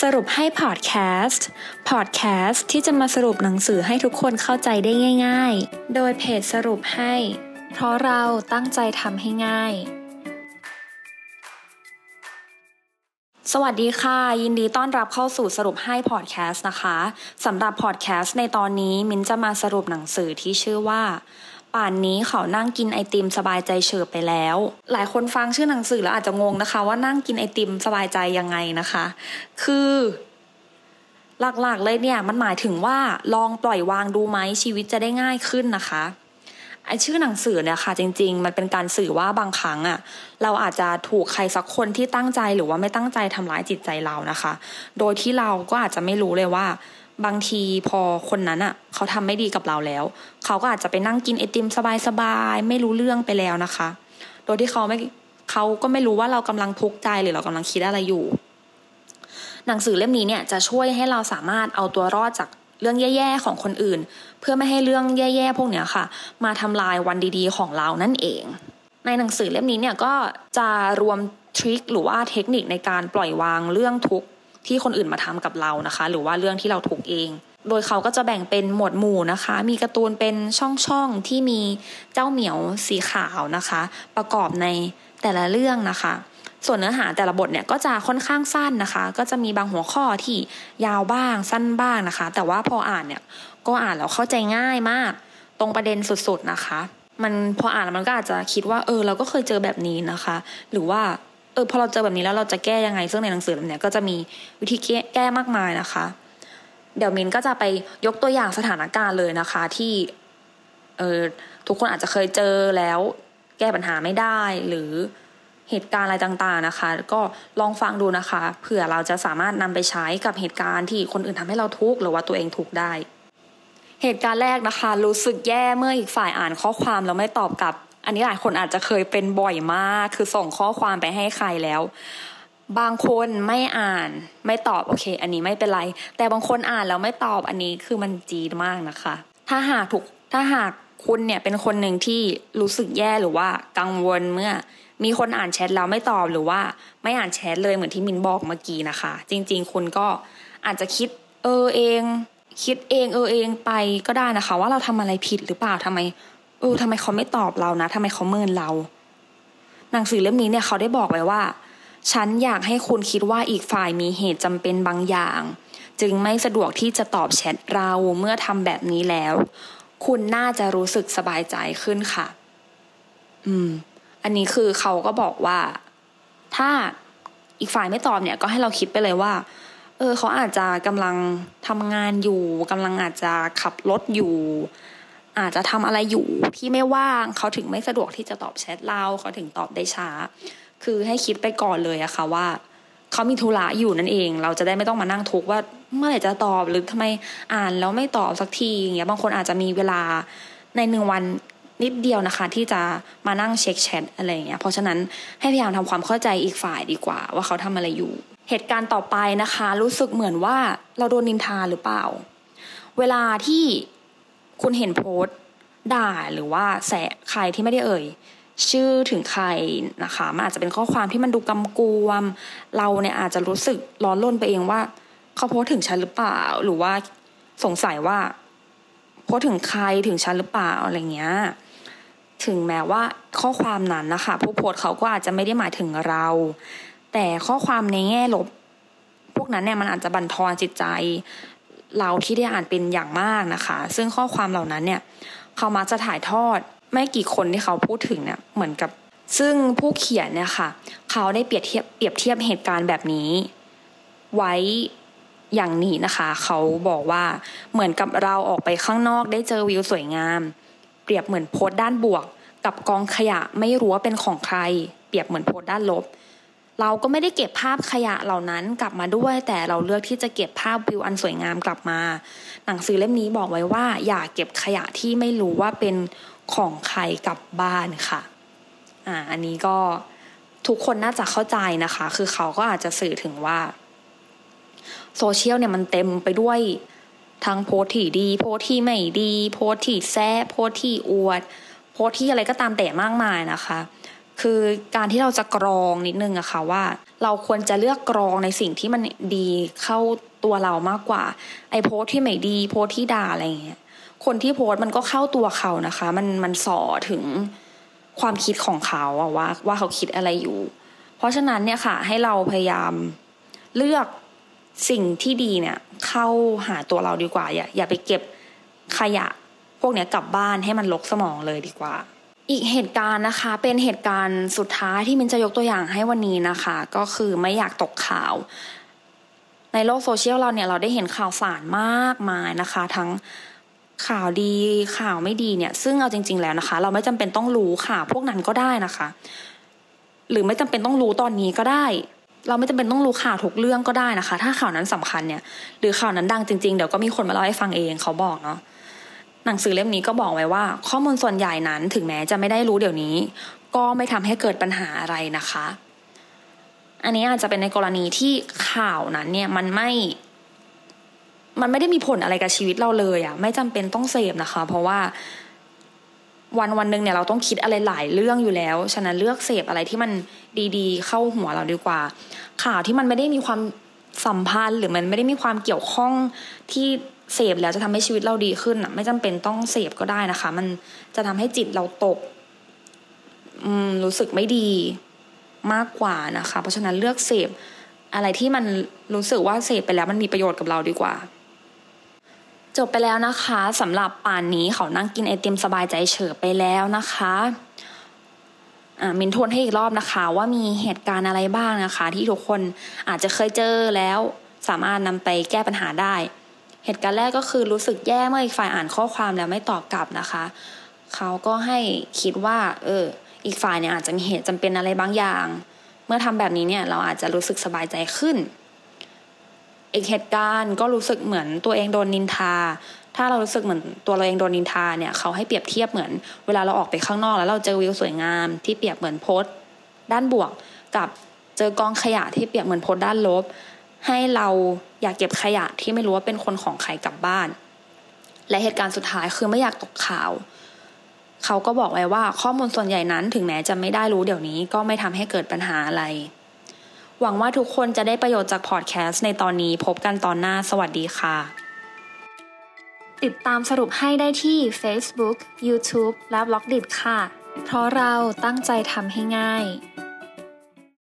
สรุปให้พอดแคสต์ พอดแคสต์ที่จะมาสรุปหนังสือให้ทุกคนเข้าใจได้ง่าย ๆ โดยเพจสรุปให้ เพราะเราตั้งใจทำให้ง่าย สวัสดีค่ะ ยินดีต้อนรับเข้าสู่สรุปให้พอดแคสต์นะคะสำหรับพอดแคสต์ในตอนนี้ มินจะมาสรุปหนังสือที่ชื่อว่า ป่านนี้เขานั่งกินไอติมสบายใจเฉิบไปแล้ว หลายคนฟังชื่อหนังสือแล้วอาจจะงงนะคะ ว่านั่งกินไอติมสบายใจยังไงนะคะ คือหลักๆเลยเนี่ยมันหมายถึงว่าลองปล่อยวางดูไหมชีวิตจะได้ง่ายขึ้นนะคะไอชื่อหนังสือเนี่ยค่ะจริง ๆ มันเป็นการสื่อว่าบางครั้งอะ่ะเราอาจจะถูกใครสักคนที่ตั้งใจหรือว่าไม่ตั้งใจทำร้ายจิตใจเรานะคะ โดยที่เราก็อาจจะไม่รู้เลยว่า บางทีพอคนนั้นอะ่ะ เขาทำไม่ดีกับเราแล้ว เขาก็อาจจะไปนั่งกินไอติมสบายๆไม่รู้เรื่องไปแล้วนะคะ โดยที่เขาไม่เขาก็ไม่รู้ว่าเรากำลังทุกข์ใจหรือเรากำลังคิดอะไรอยู่ หนังสือเล่มนี้เนี่ยจะช่วยให้เราสามารถเอาตัวรอดจากเรื่องแย่ๆของคนอื่น เพื่อไม่ให้เรื่องแย่ๆพวกเนี้ยค่ะ มาทำลายวันดีๆของเรานั่นเอง ในหนังสือเล่มนี้เนี่ยก็จะรวมทริคหรือว่าเทคนิคในการปล่อยวางเรื่องทุกข์ ที่คนอื่นมาทำกับเรานะคะ หรือว่าเรื่องที่เราทุกเอง โดยเขาก็จะแบ่งเป็นหมวดหมู่นะคะ มีการ์ตูนเป็นช่องๆที่มีเจ้าเหมียวสีขาวนะคะ ประกอบในแต่ละเรื่องนะคะ ส่วนเนื้อหาแต่ละบทเนี่ยก็จะค่อนข้างสั้นนะคะ ก็จะมีบางหัวข้อที่ยาวบ้างสั้นบ้างนะคะ แต่ว่าพออ่านเนี่ยก็อ่านแล้วเข้าใจง่ายมาก ตรงประเด็นสุดๆนะคะ มันพออ่านแล้วมันก็อาจจะคิดว่าเออเราก็เคยเจอแบบนี้นะคะ หรือว่า เออพอเราเจอแบบนี้แล้วเราจะแก้ยังไง ซึ่งในหนังสือเล่มนี้ก็จะมีวิธีแก้แก้มากมายนะคะ เดี๋ยวมินก็จะไปยกตัวอย่างสถานการณ์เลยนะคะ ที่เออทุกคนอาจจะเคยเจอแล้ว แก้ปัญหาไม่ได้หรือเหตุการณ์อะไรต่างๆนะคะ ก็ลองฟังดูนะคะ เผื่อเราจะสามารถนำไปใช้กับเหตุการณ์ที่คนอื่นทำให้เราทุกข์หรือว่าตัวเองทุกข์ได้ เหตุการณ์แรกนะคะ รู้สึกแย่เมื่ออีกฝ่ายอ่านข้อความแล้วไม่ตอบกลับ อันนี้หลายคนอาจจะเคยเป็นบ่อยมาก คือส่งข้อความไปให้ใครแล้ว บางคนไม่อ่านไม่ตอบโอเค อันนี้ไม่เป็นไร แต่บางคนอ่านแล้วไม่ตอบอันนี้คือมันจีดมากนะคะ ถ้าหากถูกถ้าหากคุณเนี่ยเป็นคนหนึ่งที่รู้สึกแย่หรือว่ากังวลเมื่อ มีคนอ่านแชทแล้วไม่ตอบหรือว่าไม่อ่านแชทเลยเหมือนที่มินบอกเมื่อกี้นะคะ จริง ๆ คุณก็อาจจะคิดเออเอง คิดเองเออเองไปก็ได้นะคะ ว่าเราทำอะไรผิดหรือเปล่าทำไม ออทำไมเขาไม่ตอบเรานะทำไมเขาเมินเรา หนังสือเล่มนี้เนี่ยเขาได้บอกไว้ว่า ฉันอยากให้คุณคิดว่าอีกฝ่ายมีเหตุจำเป็นบางอย่าง จึงไม่สะดวกที่จะตอบแชทเราเมื่อทำแบบนี้แล้ว คุณน่าจะรู้สึกสบายใจขึ้นค่ะ อืม อันนี้คือเขาก็บอกว่า ถ้าอีกฝ่ายไม่ตอบเนี่ย ก็ให้เราคิดไปเลยว่า เออ เขาอาจจะกำลังทำงานอยู่กำลังอาจจะขับรถอยู่ อาจจะทำอะไรอยู่ที่ไม่ว่างเขาถึงไม่สะดวกที่จะตอบแชทเราเขาถึงตอบได้ช้า คือให้คิดไปก่อนเลยอะค่ะว่าเขามีธุระอยู่นั่นเอง เราจะได้ไม่ต้องมานั่งทุกข์ว่าเมื่อไหร่จะตอบหรือทำไมอ่านแล้วไม่ตอบสักทีอย่างเงี้ยบางคนอาจจะมีเวลาในหนึ่งวันนิดเดียวนะคะ ที่จะมานั่งเช็คแชทอะไรเงี้ยเพราะฉะนั้นให้พยายามทำความเข้าใจอีกฝ่ายดีกว่า ว่าเขาทำอะไรอยู่ เหตุการณ์ต่อไปนะคะ รู้สึกเหมือนว่าเราโดนนินทาหรือเปล่า เวลาที่ คุณเห็นโพสต์ด่าหรือว่าแสใครที่ไม่ได้เอ่ย ชื่อถึงใครนะคะมันอาจจะเป็นข้อความที่มันดูกำกวม เราเนี่ยอาจจะรู้สึกร้อนรนไปเองว่า เขาโพสต์ถึงฉันหรือเปล่า หรือว่าสงสัยว่าโพสต์ถึงใครถึงฉันหรือเปล่าอะไรเงี้ยถึงแม้ว่าข้อความนั้นนะคะผู้โพสต์เขาก็อาจจะไม่ได้หมายถึงเรา แต่ข้อความในแง่ลบ พวกนั้นเนี่ยมันอาจจะบั่นทอนจิตใจ เราที่ได้อ่านเป็นอย่างมากนะคะ ซึ่งข้อความเหล่านั้นเนี่ยเขามักจะถ่ายทอดไม่กี่คนที่เขาพูดถึงเนี่ยเหมือนกับ ซึ่งผู้เขียนเนี่ยค่ะเขาได้เปรียบเทียบเปรียบเทียบเหตุการณ์แบบนี้ ไว้อย่างนี้นะคะ เขาบอกว่าเหมือนกับเราออกไปข้างนอกได้เจอวิวสวยงาม เปรียบเหมือนโพสต์ด้านบวก กับกองขยะไม่รู้ว่าเป็นของใคร เปรียบเหมือนโพสต์ด้านลบ เราก็ไม่ได้เก็บภาพขยะเหล่านั้นกลับมาด้วย แต่เราเลือกที่จะเก็บภาพวิวอันสวยงามกลับมา หนังสือเล่มนี้บอกไว้ว่า อย่าเก็บขยะที่ไม่รู้ว่าเป็นของใครกลับบ้านค่ะอ่าอันนี้ก็ทุกคนน่าจะเข้าใจนะคะ คือเขาก็อาจจะสื่อถึงว่าโซเชียลเนี่ยมันเต็มไปด้วยทั้งโพสที่ดี โพสที่ไม่ดี โพสที่แซ่โพสที่อวด โพสที่อะไรก็ตามแต่มากมายนะคะ คือการที่เราจะกรองนิดนึงอะค่ะว่า เราควรจะเลือกกรองในสิ่งที่มันดีเข้าตัวเรามากกว่า ไอโพสที่ไม่ดีโพสที่ด่าอะไรเงี้ยคนที่โพสมันก็เข้าตัวเขานะคะ มันมันส่อถึงความคิดของเขาอะว่าว่าเขาคิดอะไรอยู่ เพราะฉะนั้นเนี่ยค่ะ ให้เราพยายามเลือกสิ่งที่ดีเนี่ยเข้าหาตัวเราดีกว่าอย่าอย่าไปเก็บขยะ พวกเนี้ยกลับบ้านให้มันลกสมองเลยดีกว่า อีกเหตุการณ์นะคะ เป็นเหตุการณ์สุดท้ายที่มินจะยกตัวอย่างให้วันนี้นะคะ ก็คือไม่อยากตกข่าว ในโลกโซเชียลเราเนี่ยเราได้เห็นข่าวสารมากมายนะคะ ทั้งข่าวดีข่าวไม่ดีเนี่ย ซึ่งเอาจริง ๆแล้วนะคะ เราไม่จำเป็นต้องรู้ข่าวพวกนั้นก็ได้นะคะ หรือไม่จำเป็นต้องรู้ตอนนี้ก็ได้ เราไม่จำเป็นต้องรู้ข่าวทุกเรื่องก็ได้นะคะ ถ้าข่าวนั้นสำคัญเนี่ย หรือข่าวนั้นดังจริง ๆ เดี๋ยวก็มีคนมาเล่าให้ฟังเองเขาบอกเนาะ หนังสือเล่มนี้ก็บอกไว้ว่า ข้อมูลส่วนใหญ่นั้นถึงแม้จะไม่ได้รู้เดี๋ยวนี้ ก็ไม่ทำให้เกิดปัญหาอะไรนะคะ อันนี้อาจจะเป็นในกรณีที่ข่าวนั้นเนี่ยมันไม่ มันไม่ได้มีผลอะไรกับชีวิตเราเลยอะ่ะไม่จำเป็นต้องเสพนะคะ เพราะว่าวันวันหนึ่งเนี่ยเราต้องคิดอะไรหลายเรื่องอยู่แล้ว ฉะนั้นเลือกเสพอะไรที่มันดีๆ เข้าหัวเราดีกว่า ข่าวที่มันไม่ได้มีความสัมพันธ์หรือมันไม่ได้มีความเกี่ยวข้องที่ เสพแล้วจะทำให้ชีวิตเราดีขึ้นอะ ไม่จำเป็นต้องเสพก็ได้นะคะ มันจะทำให้จิตเราตก อืม รู้สึกไม่ดีมากกว่านะคะ เพราะฉะนั้นเลือกเสพอะไรที่มันรู้สึกว่าเสพไปแล้วมันมีประโยชน์กับเราดีกว่า จบไปแล้วนะคะสำหรับป่านนี้เขานั่งกินไอติมสบายใจเฉยไปแล้วนะคะอ่ามินทวนให้อีกรอบนะคะว่ามีเหตุการณ์อะไรบ้างนะคะ ที่ทุกคนอาจจะเคยเจอแล้วสามารถนำไปแก้ปัญหาได้ เหตุการณ์แรกก็คือรู้สึกแย่เมื่ออีกฝ่ายอ่านข้อความแล้วไม่ตอบกลับนะคะเขาก็ให้คิดว่าเอออีกฝ่ายเนี่ยอาจจะมีเหตุจำเป็นอะไรบางอย่าง เมื่อทำแบบนี้เนี่ยเราอาจจะรู้สึกสบายใจขึ้น อีกเหตุการณ์ก็รู้สึกเหมือนตัวเองโดนนินทา ถ้าเรารู้สึกเหมือนตัวเราเองโดนนินทาเนี่ยเขาให้เปรียบเทียบเหมือน เวลาเราออกไปข้างนอกแล้วเราเจอวิวสวยงามที่เปรียบเหมือนโพสต์ด้านบวกกับเจอกองขยะที่เปรียบเหมือนโพสต์ด้านลบ ให้เราอยากเก็บขยะที่ไม่รู้ว่าเป็นคนของใครกลับบ้าน และเหตุการณ์สุดท้ายคือไม่อยากตกข่าว เขาก็บอกไว้ว่าข้อมูลส่วนใหญ่นั้นถึงแม้จะไม่ได้รู้เดี๋ยวนี้ก็ไม่ทำให้เกิดปัญหาอะไร หวังว่าทุกคนจะได้ประโยชน์จากพอดแคสต์ในตอนนี้พบกันตอนหน้าสวัสดีค่ะ ติดตามสรุปให้ได้ที่ Facebook, YouTube และ b ล็อกดิค่ะ เพราะเราตั้งใจทำให้ง่าย